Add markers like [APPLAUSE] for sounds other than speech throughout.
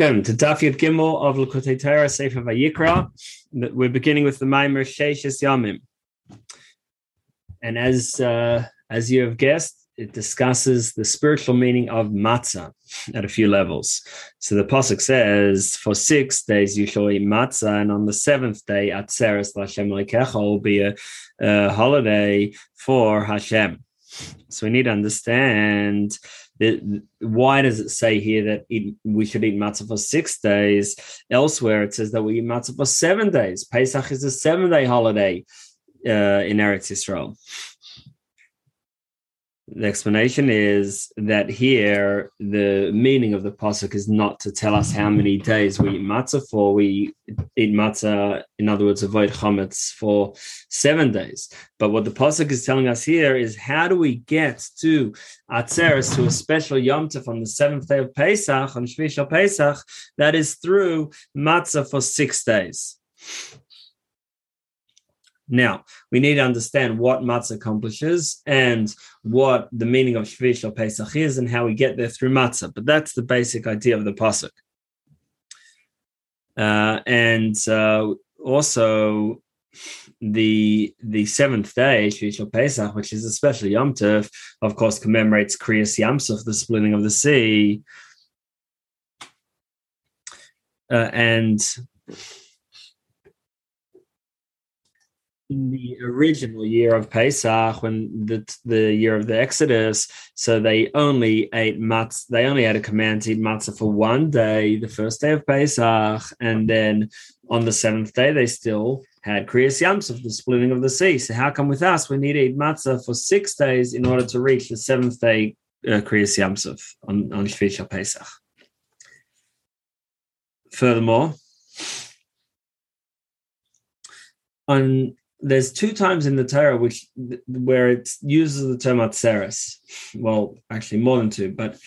Welcome to Daf Yud Gimel of Likkutei Torah Sefer Vayikra. We're beginning with the Maimer Sheishes Yamim, and as uh, as you have guessed, it discusses the spiritual meaning of matzah at a few levels. So the pasuk says, "For six days you shall eat matzah, and on the seventh day, Atzeres Lashem Lekecha will be a, a holiday for Hashem." So we need to understand why does it say here that it, we should eat matzah for six days? Elsewhere, it says that we eat matzah for seven days. Pesach is a seven-day holiday uh, in Eretz Yisrael. The explanation is that here the meaning of the pasuk is not to tell us how many days we eat matzah for. We eat matzah, in other words, avoid chametz for seven days. But what the pasuk is telling us here is how do we get to Atzeres to a special Yom Tov on the seventh day of Pesach on Shvi Pesach? That is through matzah for six days. Now, we need to understand what matzah accomplishes and what the meaning of Shvish or Pesach is and how we get there through matzah. But that's the basic idea of the pasuk. Uh, and uh, also, the the seventh day, Shvish Pesach, which is especially Yom Tov, of course, commemorates Kriyas Yamsuf, the splitting of the sea. Uh, and in the original year of Pesach, when the the year of the Exodus, so they only ate matzah. They only had a command to eat matzah for one day, the first day of Pesach, and then on the seventh day they still had Kriyas Yamsuf, the splitting of the sea. So how come with us we need to eat matzah for six days in order to reach the seventh day uh, Kriyas Yamsuf on on Shvish Pesach? Furthermore, on there's two times in the Torah which where it uses the term atzeres. Well, actually more than two, but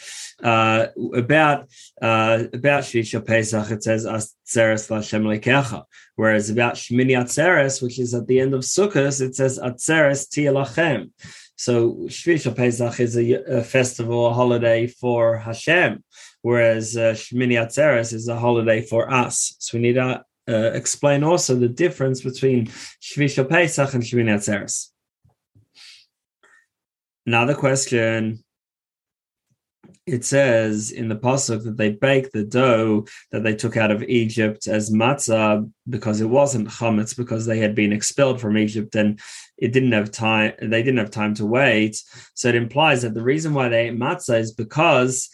uh, about uh, about Shvisha Pesach it says atzeres Lashem lekecha, whereas about Shmini atzeres, which is at the end of Sukkot, it says atzeres tielachem. So Shvisha Pesach is a, a, festival, a holiday for Hashem, whereas uh, Shmini Atzeres is a holiday for us. So we need to uh, explain also the difference between Shvish Pesach and Shmini Atzeres. Another question. It says in the pasuk that they baked the dough that they took out of Egypt as matzah because it wasn't chametz because they had been expelled from Egypt and it didn't have time. They didn't have time to wait. So it implies that the reason why they ate matzah is because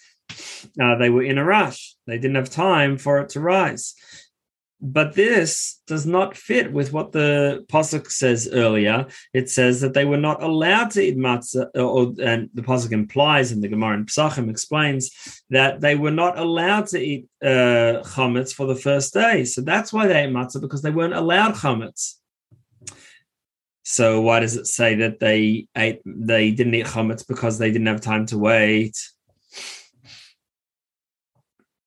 uh, they were in a rush. They didn't have time for it to rise. But this does not fit with what the pasuk says earlier. It says that they were not allowed to eat matzah, or, and the pasuk implies, and the Gemara in Pesachim explains that they were not allowed to eat uh, chametz for the first day. So that's why they ate matzah because they weren't allowed chametz. So why does it say that they ate? They didn't eat chametz because they didn't have time to wait?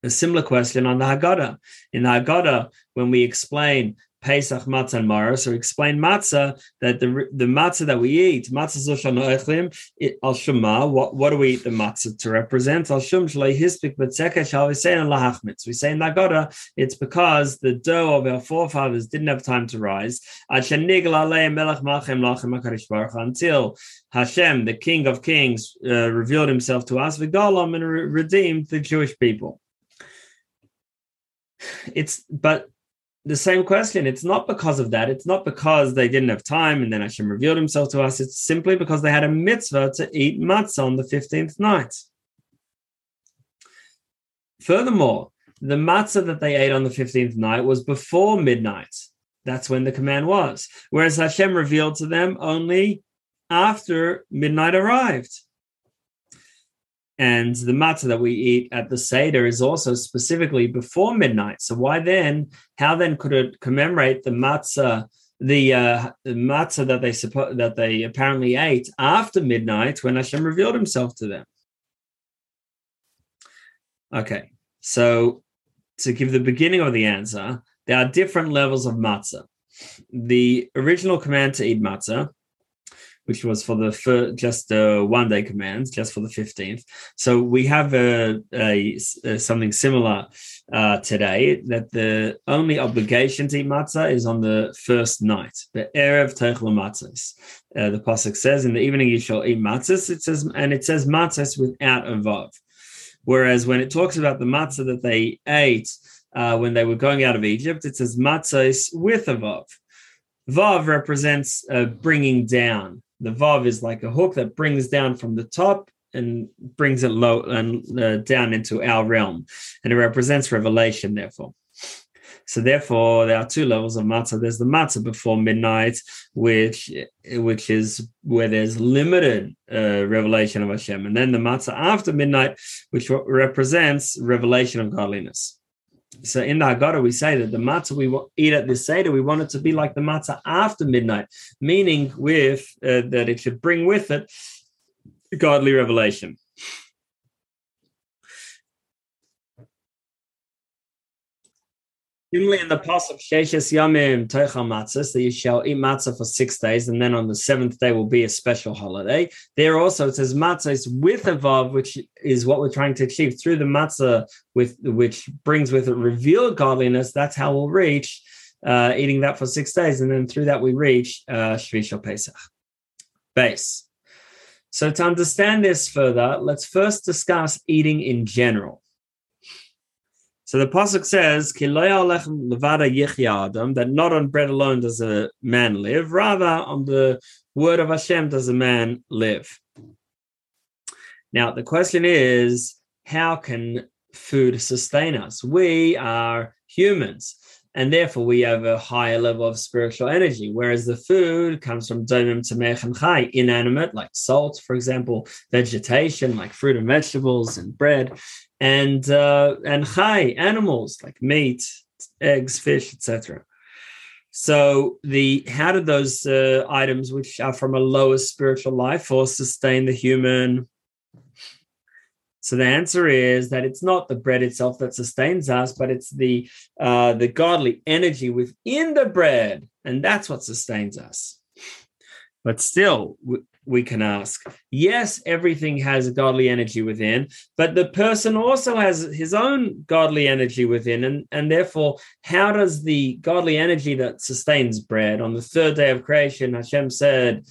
a similar question on the Haggadah. In the Haggadah, when we explain Pesach matzah and maror, or explain matzah that the the matzah that we eat, matzah zoshanoechlim, al shema. What what do we eat the matzah to represent? Al shum shlei hispik betzeka shall we say in lahachmitz. We say in Haggadah, it's because the dough of our forefathers didn't have time to rise. Until Hashem, the King of Kings, uh, revealed Himself to us, v'galam, and re- redeemed the Jewish people it's but the same question. It's not because of that. It's not because they didn't have time and then Hashem revealed himself to us. It's simply because they had a mitzvah to eat matzah on the 15th night. Furthermore, the matzah that they ate on the 15th night was before midnight. That's when the command was. Whereas Hashem revealed to them only after midnight arrived. And the matzah that we eat at the Seder is also specifically before midnight. So why then? How then could it commemorate the matzah, the, uh, the matzah that they suppo- that they apparently ate after midnight when Hashem revealed Himself to them? Okay, so to give the beginning of the answer, there are different levels of matzah. The original command to eat matzah which was for the fir- just uh, one day commands, just for the 15th. So we have a, a, a something similar uh, today that the only obligation to eat matzah is on the first night, the erev techel matzahs. Uh, the pasuk says, "In the evening you shall eat matzahs." It says, and it says matzahs without a vav. Whereas when it talks about the matzah that they ate uh, when they were going out of Egypt, it says matzahs with a vav. Vav represents uh, bringing down. The vav is like a hook that brings down from the top and brings it low and uh, down into our realm, and it represents revelation. Therefore, so therefore, there are two levels of matzah. There's the matzah before midnight, which which is where there's limited uh, revelation of Hashem, and then the matzah after midnight, which represents revelation of godliness. So in the Haggadah, we say that the matzah we eat at this Seder, we want it to be like the matzah after midnight, meaning with uh, that it should bring with it godly revelation. Similarly, in the pasuk Sheshes Yamim Teichal Matzahs, that you shall eat matzah for six days, and then on the seventh day will be a special holiday. There also it says matzah is with a vav, which is what we're trying to achieve through the matzah, with which brings with it revealed godliness. That's how we'll reach uh, eating that for six days, and then through that we reach uh, Shvi Pesach. Base. So, to understand this further, let's first discuss eating in general. So the pasuk says, that not on bread alone does a man live, rather on the word of Hashem does a man live. Now the question is, how can food sustain us? We are humans and therefore we have a higher level of spiritual energy. Whereas the food comes from domem tzomeach and chai, inanimate like salt, for example, vegetation like fruit and vegetables and bread, and uh, and chai animals like meat, eggs, fish, etc. So the how do those uh, items, which are from a lower spiritual life force, sustain the human so the answer is that it's not the bread itself that sustains us, but it's the uh, the godly energy within the bread, and that's what sustains us. But still, we can ask yes everything has a godly energy within but the person also has his own godly energy within and and therefore how does the godly energy that sustains bread on the third day of creation hashem said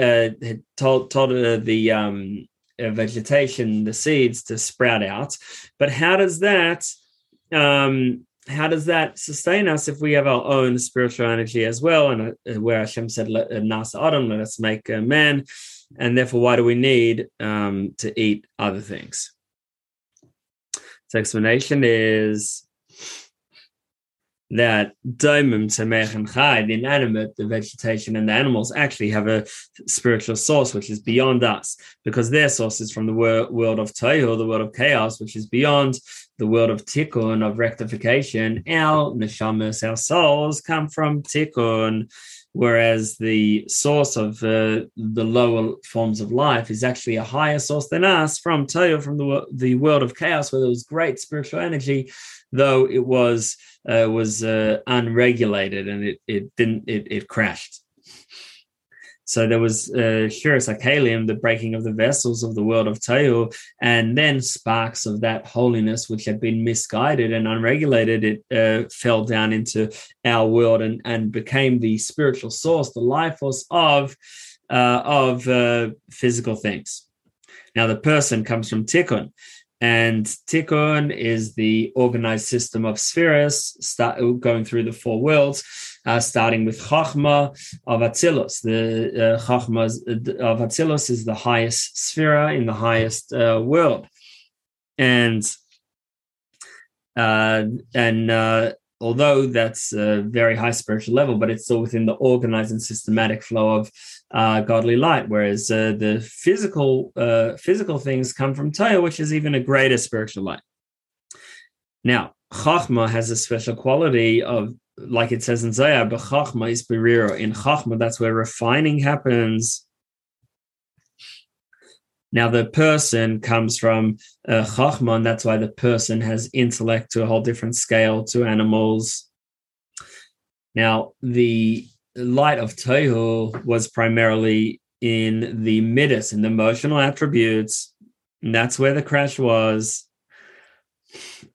uh, told told uh, the um vegetation, the seeds to sprout out. But how does that um, how does that sustain us if we have our own spiritual energy as well? And uh, where Hashem said, uh, "Na'aseh Adam, let us make a man," and therefore, why do we need um, to eat other things? So, explanation is that daimim and chai, the inanimate, the vegetation, and the animals actually have a spiritual source which is beyond us, because their source is from the wor- world of tohu, the world of chaos, which is beyond the world of tikkun, of rectification. Our neshamas, our souls, come from tikkun, whereas the source of uh, the lower forms of life is actually a higher source than us from tohu, from the, the world of chaos, where there was great spiritual energy, though it was uh, was uh, unregulated and it it didn't it, it crashed. So there was uh, the breaking of the vessels of the world of Tohu, and then sparks of that holiness, which had been misguided and unregulated, it uh, fell down into our world and, and became the spiritual source, the life force of uh, of uh, physical things. Now the person comes from Tikkun, and Tikkun is the organized system of spheres going through the four worlds, uh, starting with Chachma of Atzilus. The uh, Chachma of Atzilus is the highest sphere in the highest uh, world. And uh, and uh, although that's a very high spiritual level, but it's still within the organized and systematic flow of uh, godly light. Whereas uh, the physical uh, physical things come from Tohu, which is even a greater spiritual light. Now, Chachma has a special quality of, like it says in Zohar, but Chachma is berira. In Chachma, that's where refining happens. Now, the person comes from uh, that's why the person has intellect to a whole different scale to animals. Now, the light of Tohu was primarily in the midas, in the emotional attributes. And that's where the crash was.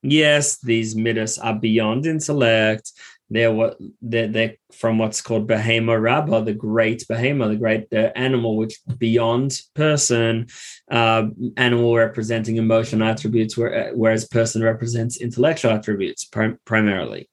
Yes, these midas are beyond intellect. They're what they're, they're from what's called Behema Rabbah, the great Behema, the great uh, animal, which beyond person, uh, animal representing emotional attributes, whereas person represents intellectual attributes prim- primarily.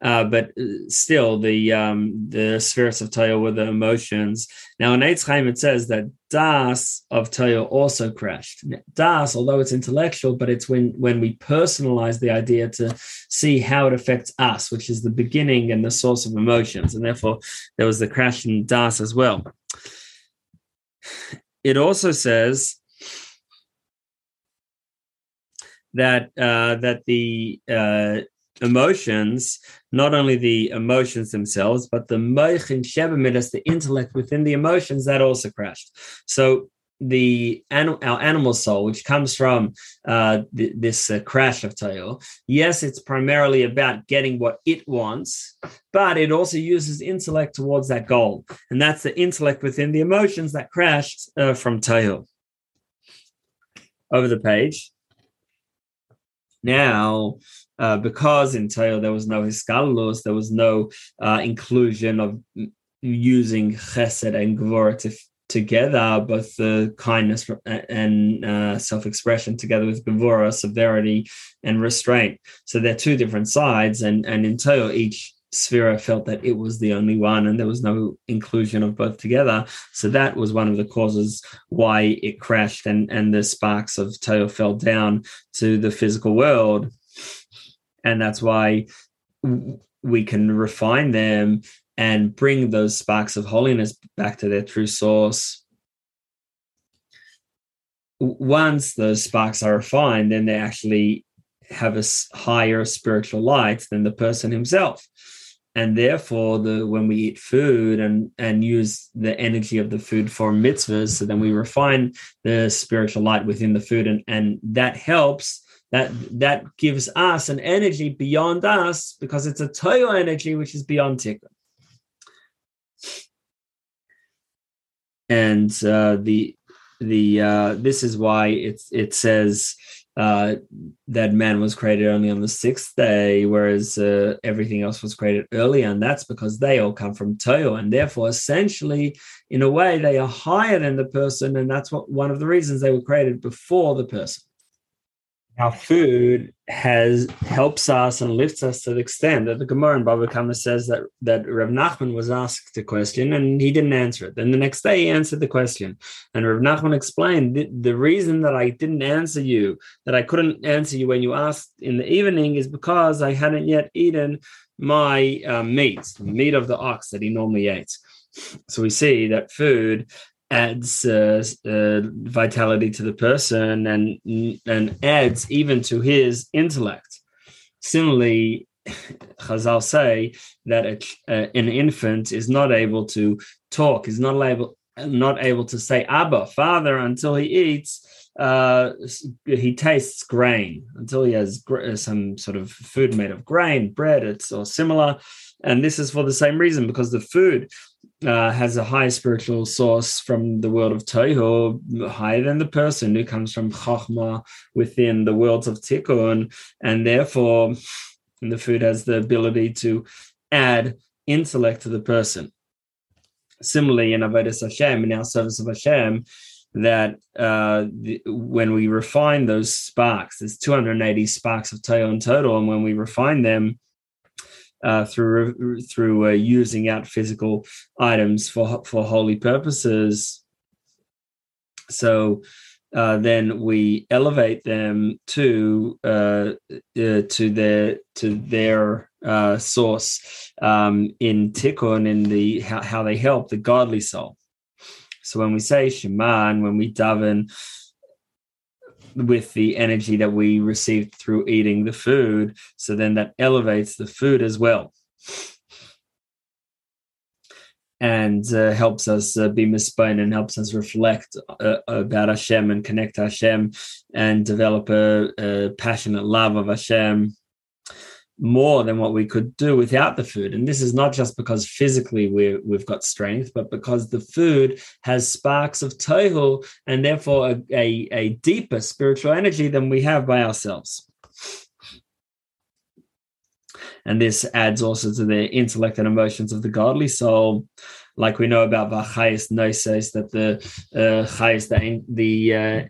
Uh, but uh, still, the um, the spirits of Tohu were the emotions. Now in Eitz Chaim, it says that Das of Tohu also crashed. Das, although it's intellectual, but it's when when we personalize the idea to see how it affects us, which is the beginning and the source of emotions, and therefore there was the crash in Das as well. It also says that uh, that the uh, emotions, not only the emotions themselves, but the moichin shebamidas, the intellect within the emotions, that also crashed. So the our animal soul, which comes from uh, th- this uh, crash of Tohu, yes, it's primarily about getting what it wants, but it also uses intellect towards that goal, and that's the intellect within the emotions that crashed uh, from Tohu. Over the page. Now, uh, because in Tohu there was no hiskalus, there was no uh, inclusion of using chesed and gvura to, together, both the kindness and uh, self-expression together with gvura, severity and restraint. So they're two different sides, and and in Tohu each Sefirah felt that it was the only one and there was no inclusion of both together. So that was one of the causes why it crashed and, and the sparks of Tohu fell down to the physical world and that's why we can refine them and bring those sparks of holiness back to their true source. Once those sparks are refined then they actually have a higher spiritual light than the person himself. And therefore the when we eat food and and use the energy of the food for mitzvahs so then we refine the spiritual light within the food and and that helps that that gives us an energy beyond us because it's a tohu energy which is beyond tikkun. And uh, the the uh, this is why it it says uh, that man was created only on the sixth day, whereas uh, everything else was created earlier, and that's because they all come from Tohu, and therefore, essentially, in a way, they are higher than the person, and that's what one of the reasons they were created before the person our food has helps us and lifts us to the extent that the Gemara in Baba Kama says that that Rav Nachman was asked a question and he didn't answer it. Then the next day he answered the question, and Rav Nachman explained the, the reason that I didn't answer you, that I couldn't answer you when you asked in the evening, is because I hadn't yet eaten my uh, meat, the meat of the ox that he normally ate. So we see that food adds uh, uh, vitality to the person and and adds even to his intellect. Similarly, Chazal say that a, uh, an infant is not able to talk, is not able not able to say Abba, Father, until he eats. Uh, he tastes grain until he has gr- some sort of food made of grain, bread, or similar. And this is for the same reason because the food uh, has a high spiritual source from the world of Tohu, higher than the person who comes from Chachma within the worlds of Tikkun, and therefore the food has the ability to add intellect to the person. Similarly, in Avodah Hashem, in our service of Hashem, that uh, the, when we refine those sparks, there's 280 sparks of Tohu in total, and when we refine them, uh, through through uh, using out physical items for for holy purposes. So uh, then we elevate them to uh, uh, to their to their source um, in tikkun in the how, how they help the godly soul. So when we say Shema, when we daven, with the energy that we received through eating the food. So then that elevates the food as well. And uh, helps us uh, be misbone and helps us reflect uh, about Hashem and connect Hashem and develop a, a passionate love of Hashem. More than what we could do without the food. And this is not just because physically we we've got strength, but because the food has sparks of tohu and therefore a, a, a deeper spiritual energy than we have by ourselves. And this adds also to the intellect and emotions of the godly soul. Like we know about Vachayas Noses, that the uh, Chayas, the, the uh,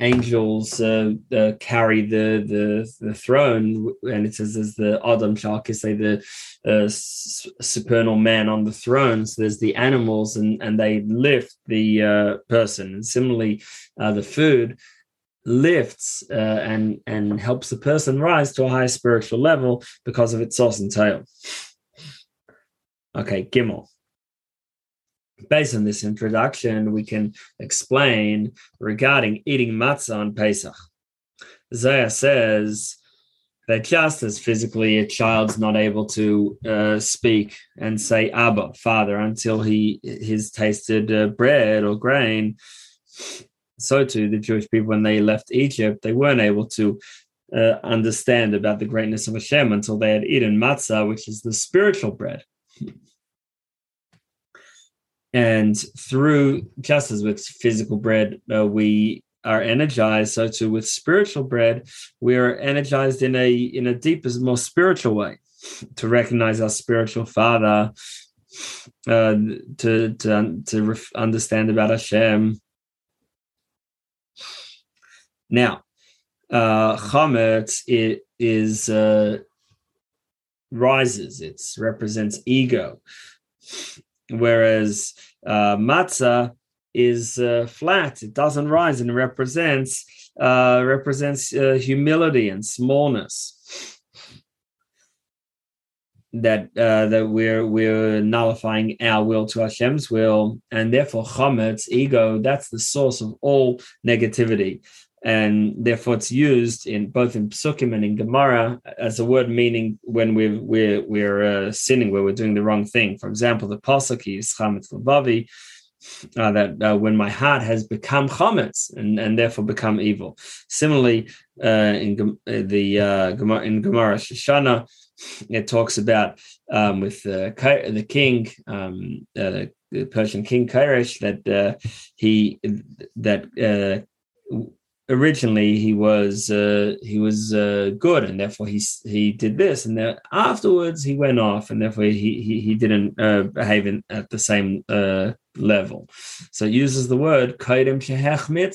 angels uh, uh, carry the, the the throne, and it says there's the Adam Shalka say the uh, supernal man on the throne. So there's the animals, and and they lift the uh, person. And similarly, uh, the food lifts uh, and and helps the person rise to a higher spiritual level because of its source and Tohu. Okay, Gimel based on this introduction, we can explain regarding eating matzah on Pesach. Zohar says that just as physically a child's not able to uh, speak and say Abba, Father, until he has tasted uh, bread or grain, so too the Jewish people, when they left Egypt, they weren't able to uh, understand about the greatness of Hashem until they had eaten matzah, which is the spiritual bread. And through, just as with physical bread, uh, we are energized, so too with spiritual bread, we are energized in a in a deeper, more spiritual way to recognize our spiritual father, uh, to to to understand about Hashem. Now, uh, chametz it is uh, rises. It represents ego whereas uh, matzah is uh, flat; it doesn't rise and represents uh, represents uh, humility and smallness. That uh, that we're we're nullifying our will to Hashem's will, and therefore chametz, ego, that's the source of all negativity and therefore it's used in both in psukim and in Gemara as a word meaning when we're we're we're uh, sinning, where we're doing the wrong thing. For example, the pasuk is chametz levavi, uh, that uh, when my heart has become chametz and, and therefore become evil. Similarly, uh, in uh, the uh, Gemara, in Gemara Shoshana, it talks about um, with the the king, um, the Persian king Koresh, that he that originally he was uh, he was uh, good and therefore he he did this and then afterwards he went off and therefore he he, he didn't uh, behave in, at the same uh, level. So it uses the word kaidem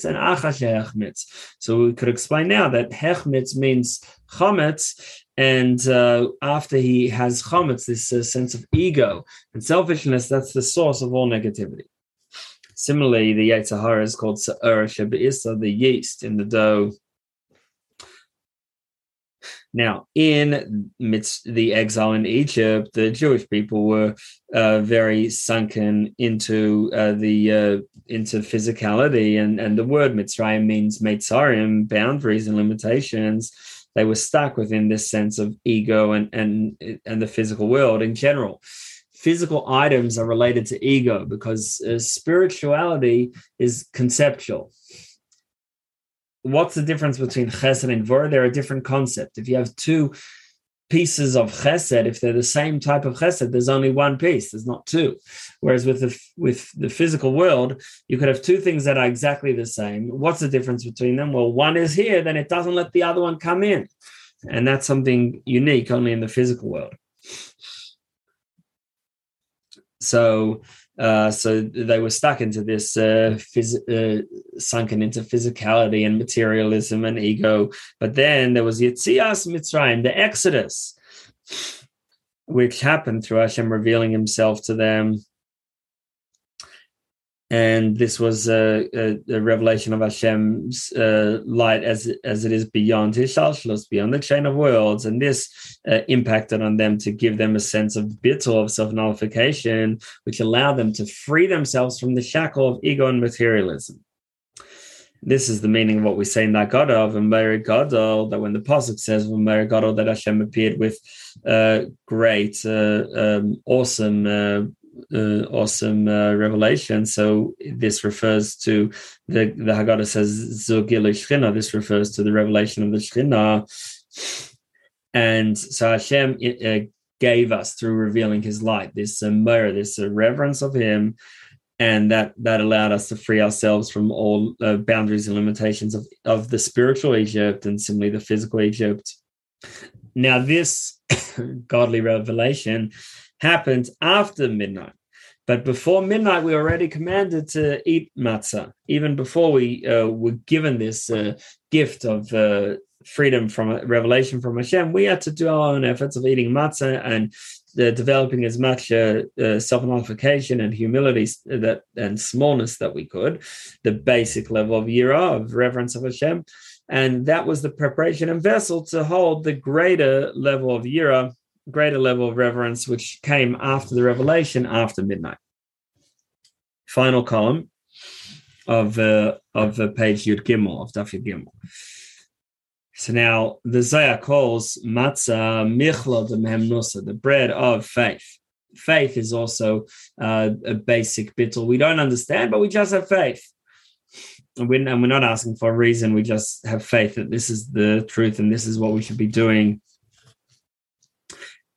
and so we could explain now that hechmitz means chametz and uh, after he has chametz this uh, sense of ego and selfishness that's the source of all negativity Similarly, the Yetzer is called Sa'ura Shabisa, the yeast in the dough. Now, in midst the exile in Egypt, the Jewish people were uh, very sunken into uh, the uh, into physicality, and and the word Mitzrayim means meitzarim, boundaries and limitations. They were stuck within this sense of ego and and and the physical world in general physical items are related to ego because uh, spirituality is conceptual. What's the difference between chesed and vor? They're a different concept. If you have two pieces of chesed, if they're the same type of chesed, there's only one piece. There's not two. Whereas with the with the physical world, you could have two things that are exactly the same. What's the difference between them? Well, one is here, then it doesn't let the other one come in, and that's something unique only in the physical world. So uh, so they were stuck into this uh, phys- uh, sunken into physicality and materialism and ego. But then there was Yitzias Mitzrayim, the Exodus, which happened through Hashem revealing Himself to them and this was a, a, a revelation of Hashem's uh, light as as it is beyond His Hishalshalos, beyond the chain of worlds, and this uh, impacted on them to give them a sense of bittul of self nullification, which allowed them to free themselves from the shackle of ego and materialism. This is the meaning of what we say in that God of and Mary Gadol, that when the Pasuk says Mary Gadol that Hashem appeared with uh, great, uh, um, awesome uh, awesome uh, revelation. So this refers to the the Haggadah says Zogil Shchina. This refers to the revelation of the Shchina. And so Hashem uh, gave us through revealing His light this uh, mirror, this uh, reverence of Him, and that that allowed us to free ourselves from all uh, boundaries and limitations of of the spiritual Egypt and similarly the physical Egypt. Now, this [COUGHS] godly revelation happened after midnight. But before midnight, we were already commanded to eat matzah. Even before we uh, were given this uh, gift of uh, freedom from revelation from Hashem, we had to do our own efforts of eating matzah and uh, developing as much uh, uh, self-nullification and humility that and smallness that we could, the basic level of yira of reverence of Hashem, and that was the preparation and vessel to hold the greater level of yira, greater level of reverence, which came after the revelation after midnight. Final column of uh, of uh, page Yud Gimel of Daf Yud Gimel. So now the Zohar calls matzah michla de the bread of faith. Faith is also uh, a basic bittul we don't understand, but we just have faith. And we're, and we're not asking for a reason. We just have faith that this is the truth and this is what we should be doing.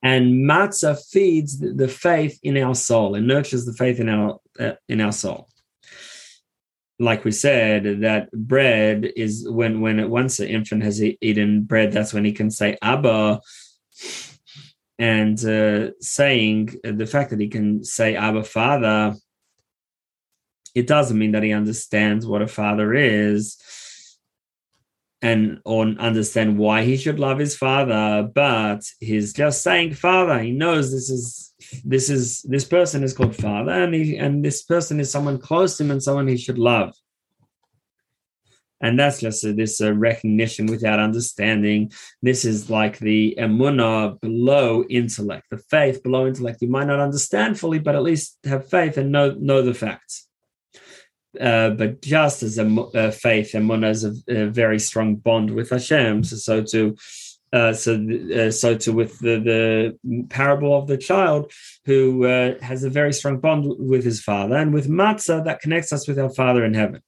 And matzah feeds the, faith in our soul and nurtures the faith in our uh, in our soul like we said, that bread is when when once the infant has eaten bread, that's when he can say Abba. And uh, saying the fact that he can say Abba Father, it doesn't mean that he understands what a father is and or understand why he should love his father, but he's just saying father. He knows this is this is this person is called father and he and this person is someone close to him and someone he should love. And that's just a, this recognition without understanding. This is like the emunah below intellect. The faith below intellect. You might not understand fully but at least have faith and know know the facts uh, but just as a, a faith, Emunah is a, a, very strong bond with Hashem. So, so to uh, so uh, so to with the, the parable of the child who uh, has a very strong bond with his father, and with matzah that connects us with our Father in heaven.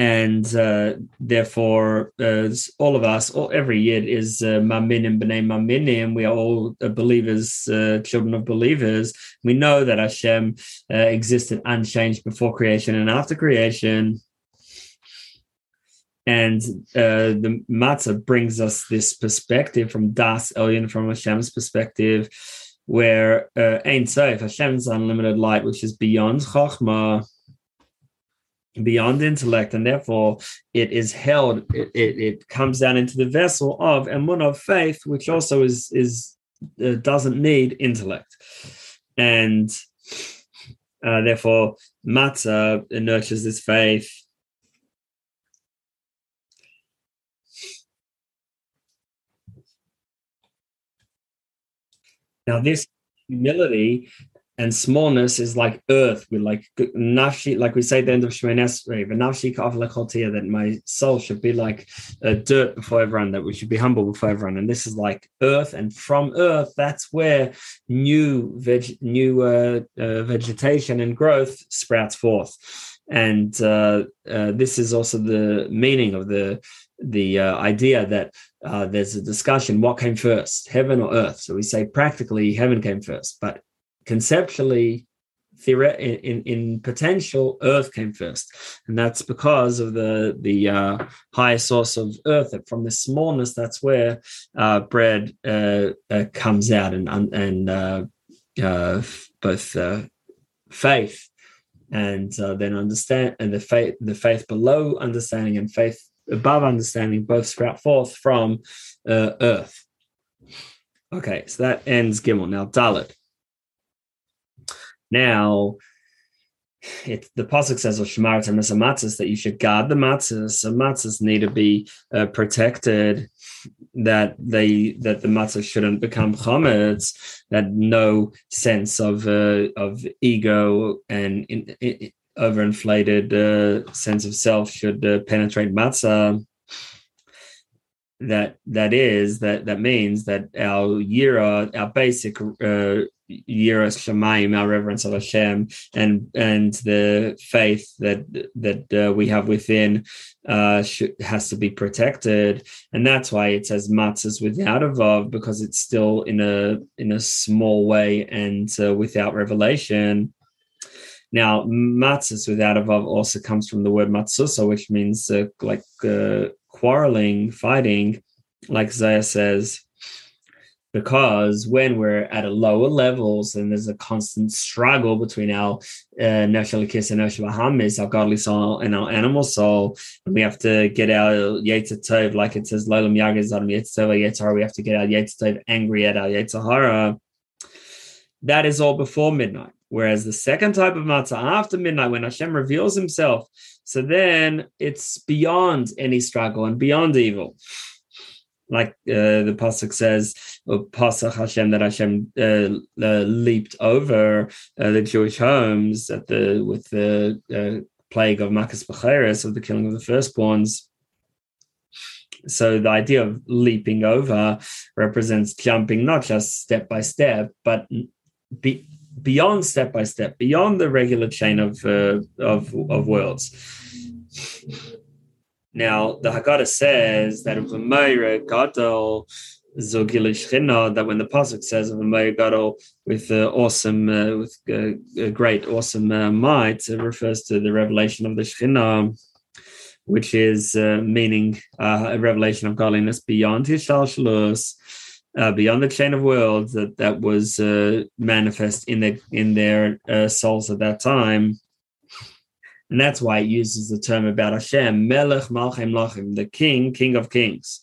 And uh, therefore, uh, all of us, all, every year is uh, Maminim B'nai Maminim. We are all believers, children of believers. We know that Hashem existed unchanged before creation and after creation and uh, the matzah brings us this perspective from Das Elyon, from Hashem's perspective, where uh, Ein Sof, Hashem's unlimited light, which is beyond Chokhmah, beyond intellect, and therefore it is held, it, it, it comes down into the vessel of Emun of faith, which also is, is uh, doesn't need intellect. And uh, therefore, matzah nurtures this faith Now, this humility and smallness is like earth. We're like nafshi, like we say at the end of Shemoneh Esrei, nafshi that my soul should be like uh, dirt before everyone, that we should be humble before everyone. And this is like earth, and from earth, that's where new veg, new uh, uh, vegetation and growth sprouts forth. And uh, uh, this is also the meaning of the the uh, idea that uh, there's a discussion what came first, heaven or earth. So we say practically heaven came first, but conceptually, theoret- in, in potential, earth came first, and that's because of the the uh, higher source of earth. From the smallness, that's where uh, bread uh, uh, comes out, and and both faith and then understand and the faith the faith below understanding and faith above understanding both sprout forth from uh, earth. Okay, so that ends Gimel. Now Daled. Now, the pasuk says of Shemaratim matzahs that you should guard the matzahs. So matzahs need to be uh, protected. That they that the matzah shouldn't become chametz. That no sense of uh, of ego and in, in, overinflated uh, sense of self should uh, penetrate matzah that that is that that means that our yira our basic uh, Yiras Shemayim, our reverence of Hashem, and and the faith that that uh, we have within uh, has to be protected, and that's why it says matzahs without a vav because it's still in a in a small way and uh, without revelation. Now, matzahs without a vav also comes from the word matzusa, which means uh, like uh, quarreling, fighting, like Zohar says because when we're at a lower levels and there's a constant struggle between our uh, Kiss and Bahamis, our godly soul and our animal soul, and we have to get our Yetzer Tov, like it says, Lolam Yagaz Adam Yetzer Tov, we have to get our Yetzer Tov angry at our Yetzer Hara. That is all before midnight. Whereas the second type of matzah after midnight, when Hashem reveals himself, so then it's beyond any struggle and beyond evil like uh, the pasuk says, "Pasach Hashem," that Hashem uh, uh, leaped over uh, the Jewish homes at the with the uh, plague of Makas Becheres of the killing of the firstborns. So the idea of leaping over represents jumping not just step by step, but be, beyond step by step, beyond the regular chain of uh, of of worlds. Now, the Haggadah says that of a Gadol that when the Pasuk says of a Gadol with uh, awesome, uh, with uh, great, awesome uh, might, it refers to the revelation of the Shekhinah, which is uh, meaning uh, a revelation of godliness beyond his Shalshalus. Uh, beyond the chain of worlds that that was manifest in their in their souls at that time, and that's why it uses the term about Hashem, Melech Malchem Lachim, the King, King of Kings.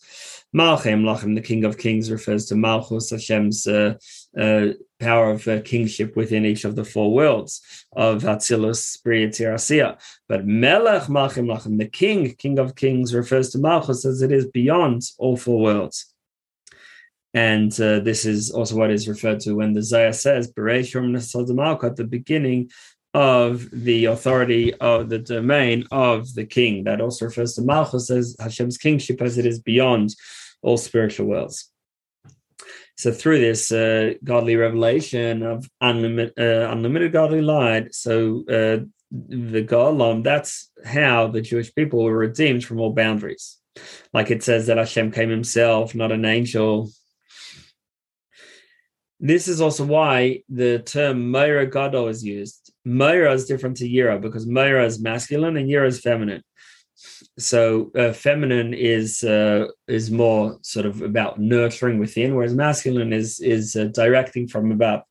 Malchem Lachim, the King of Kings, refers to Malchus, Hashem's uh, uh, power of uh, kingship within each of the four worlds of Atzilus, Bria, Tirasiya. But Melech Malchem Lachim, the King, King of Kings, refers to Malchus as it is beyond all four worlds. And uh, this is also what is referred to when the Zohar says, at the beginning of the authority of the domain of the king. That also refers to Malchus as Hashem's kingship as it is beyond all spiritual worlds. So through this uh, godly revelation of unlimited, uh, unlimited godly light, so uh, the Golam, that's how the Jewish people were redeemed from all boundaries. Like it says that Hashem came himself, not an angel, this is also why the term Meira Gadol is used. Meira is different to Yira because Meira is masculine and Yira is feminine. So uh, feminine is uh, is more sort of about nurturing within, whereas masculine is is uh, directing from above.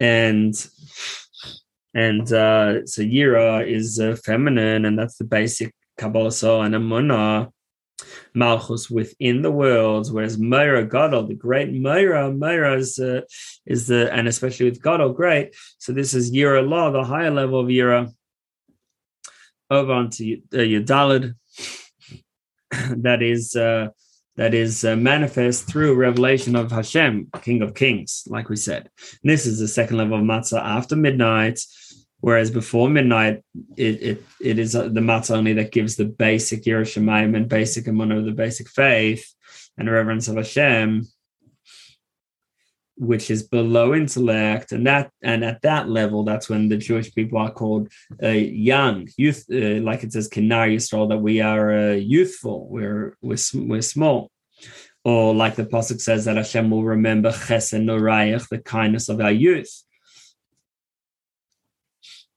And and uh, so Yira is uh, feminine, and that's the basic Kabbalah and Amunah Malchus within the worlds, whereas Meira Gadol, the great Meira, Meira is, uh, is the, and especially with Gadol, great. So this is Yira law, the higher level of Yira. Over onto uh, Yadalid, [LAUGHS] that is uh, that is uh, manifest through revelation of Hashem, King of Kings, like we said. And this is the second level of matzah after midnight Whereas before midnight, it it, it is the matzah only that gives the basic Yiras Shemayim and basic Amunah, the basic faith and reverence of Hashem, which is below intellect, and that and at that level, that's when the Jewish people are called uh, young, youth, uh, like it says Kinar Yisrael, that we are uh, youthful, we're, we're we're small. Or like the pasuk says that Hashem will remember Chesed Norayach, the kindness of our youth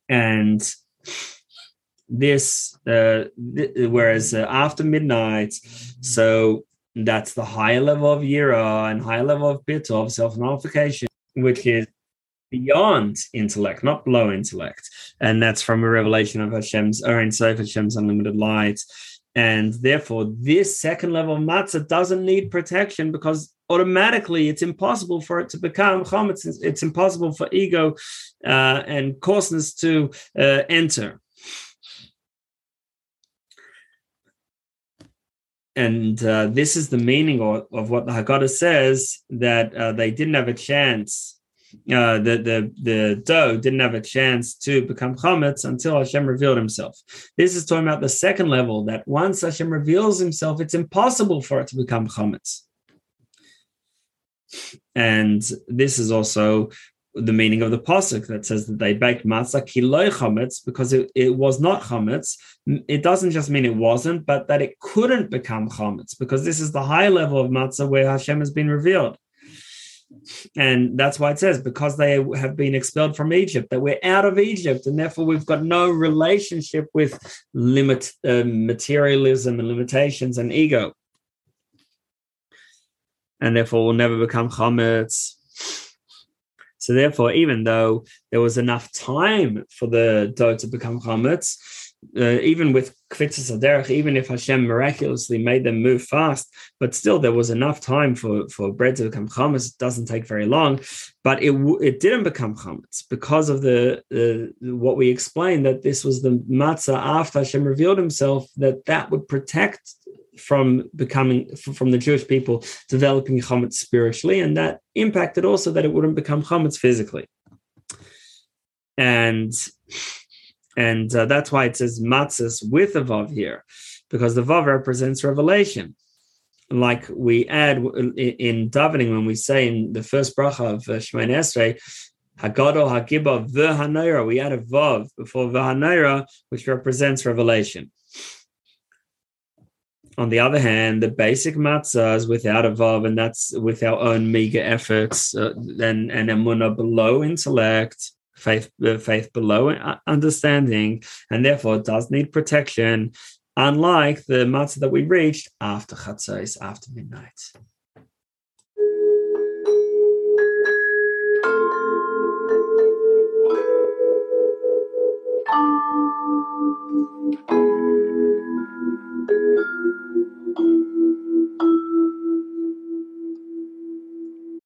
and this uh, th- whereas uh, after midnight so that's the higher level of yira and higher level of bit of self-nullification which is beyond intellect not below intellect. And that's from a revelation of hashem's or Ein Sof hashem's unlimited light. And therefore this second level of matzah doesn't need protection because automatically it's impossible for it to become chametz. It's, it's impossible for ego uh, and coarseness to uh, enter. And uh, this is the meaning of, of, what the Haggadah says that uh, they didn't have a chance. Uh, the the the dough didn't have a chance to become chametz until Hashem revealed Himself. This is talking about the second level that once Hashem reveals Himself, it's impossible for it to become chametz. And this is also the meaning of the pasuk that says that they baked matzah kiloi chametz because it, it was not chametz. It doesn't just mean it wasn't, but that it couldn't become chametz because this is the high level of matzah where Hashem has been revealed. And that's why it says, because they have been expelled from Egypt, that we're out of Egypt, and therefore we've got no relationship with limit uh, materialism and limitations and ego. And therefore we'll never become chametz. So therefore, even though there was enough time for the dough to become chametz, uh, even with kfitzas haderech, even if Hashem miraculously made them move fast, but still there was enough time for, for bread to become chametz. It doesn't take very long, but it it didn't become chametz because of the what we explained that this was the matzah after Hashem revealed Himself that that would protect from becoming from the Jewish people developing chametz spiritually, and that impacted also that it wouldn't become chametz physically, and and uh, that's why it says matzahs with a vav here, because the vav represents revelation. Like we add in davening when we say in the first bracha of uh, Shemoneh Esrei, HaGadol HaGibor V'HaNora, we add a vav before V'HaNora, which represents revelation. On the other hand, the basic matzahs without a vav, and that's with our own meager efforts, uh, and and emuna below intellect, faith uh, faith below uh, understanding, and therefore does need protection. Unlike the matzah that we reached after chatzos, after midnight. Thank you. Thank you.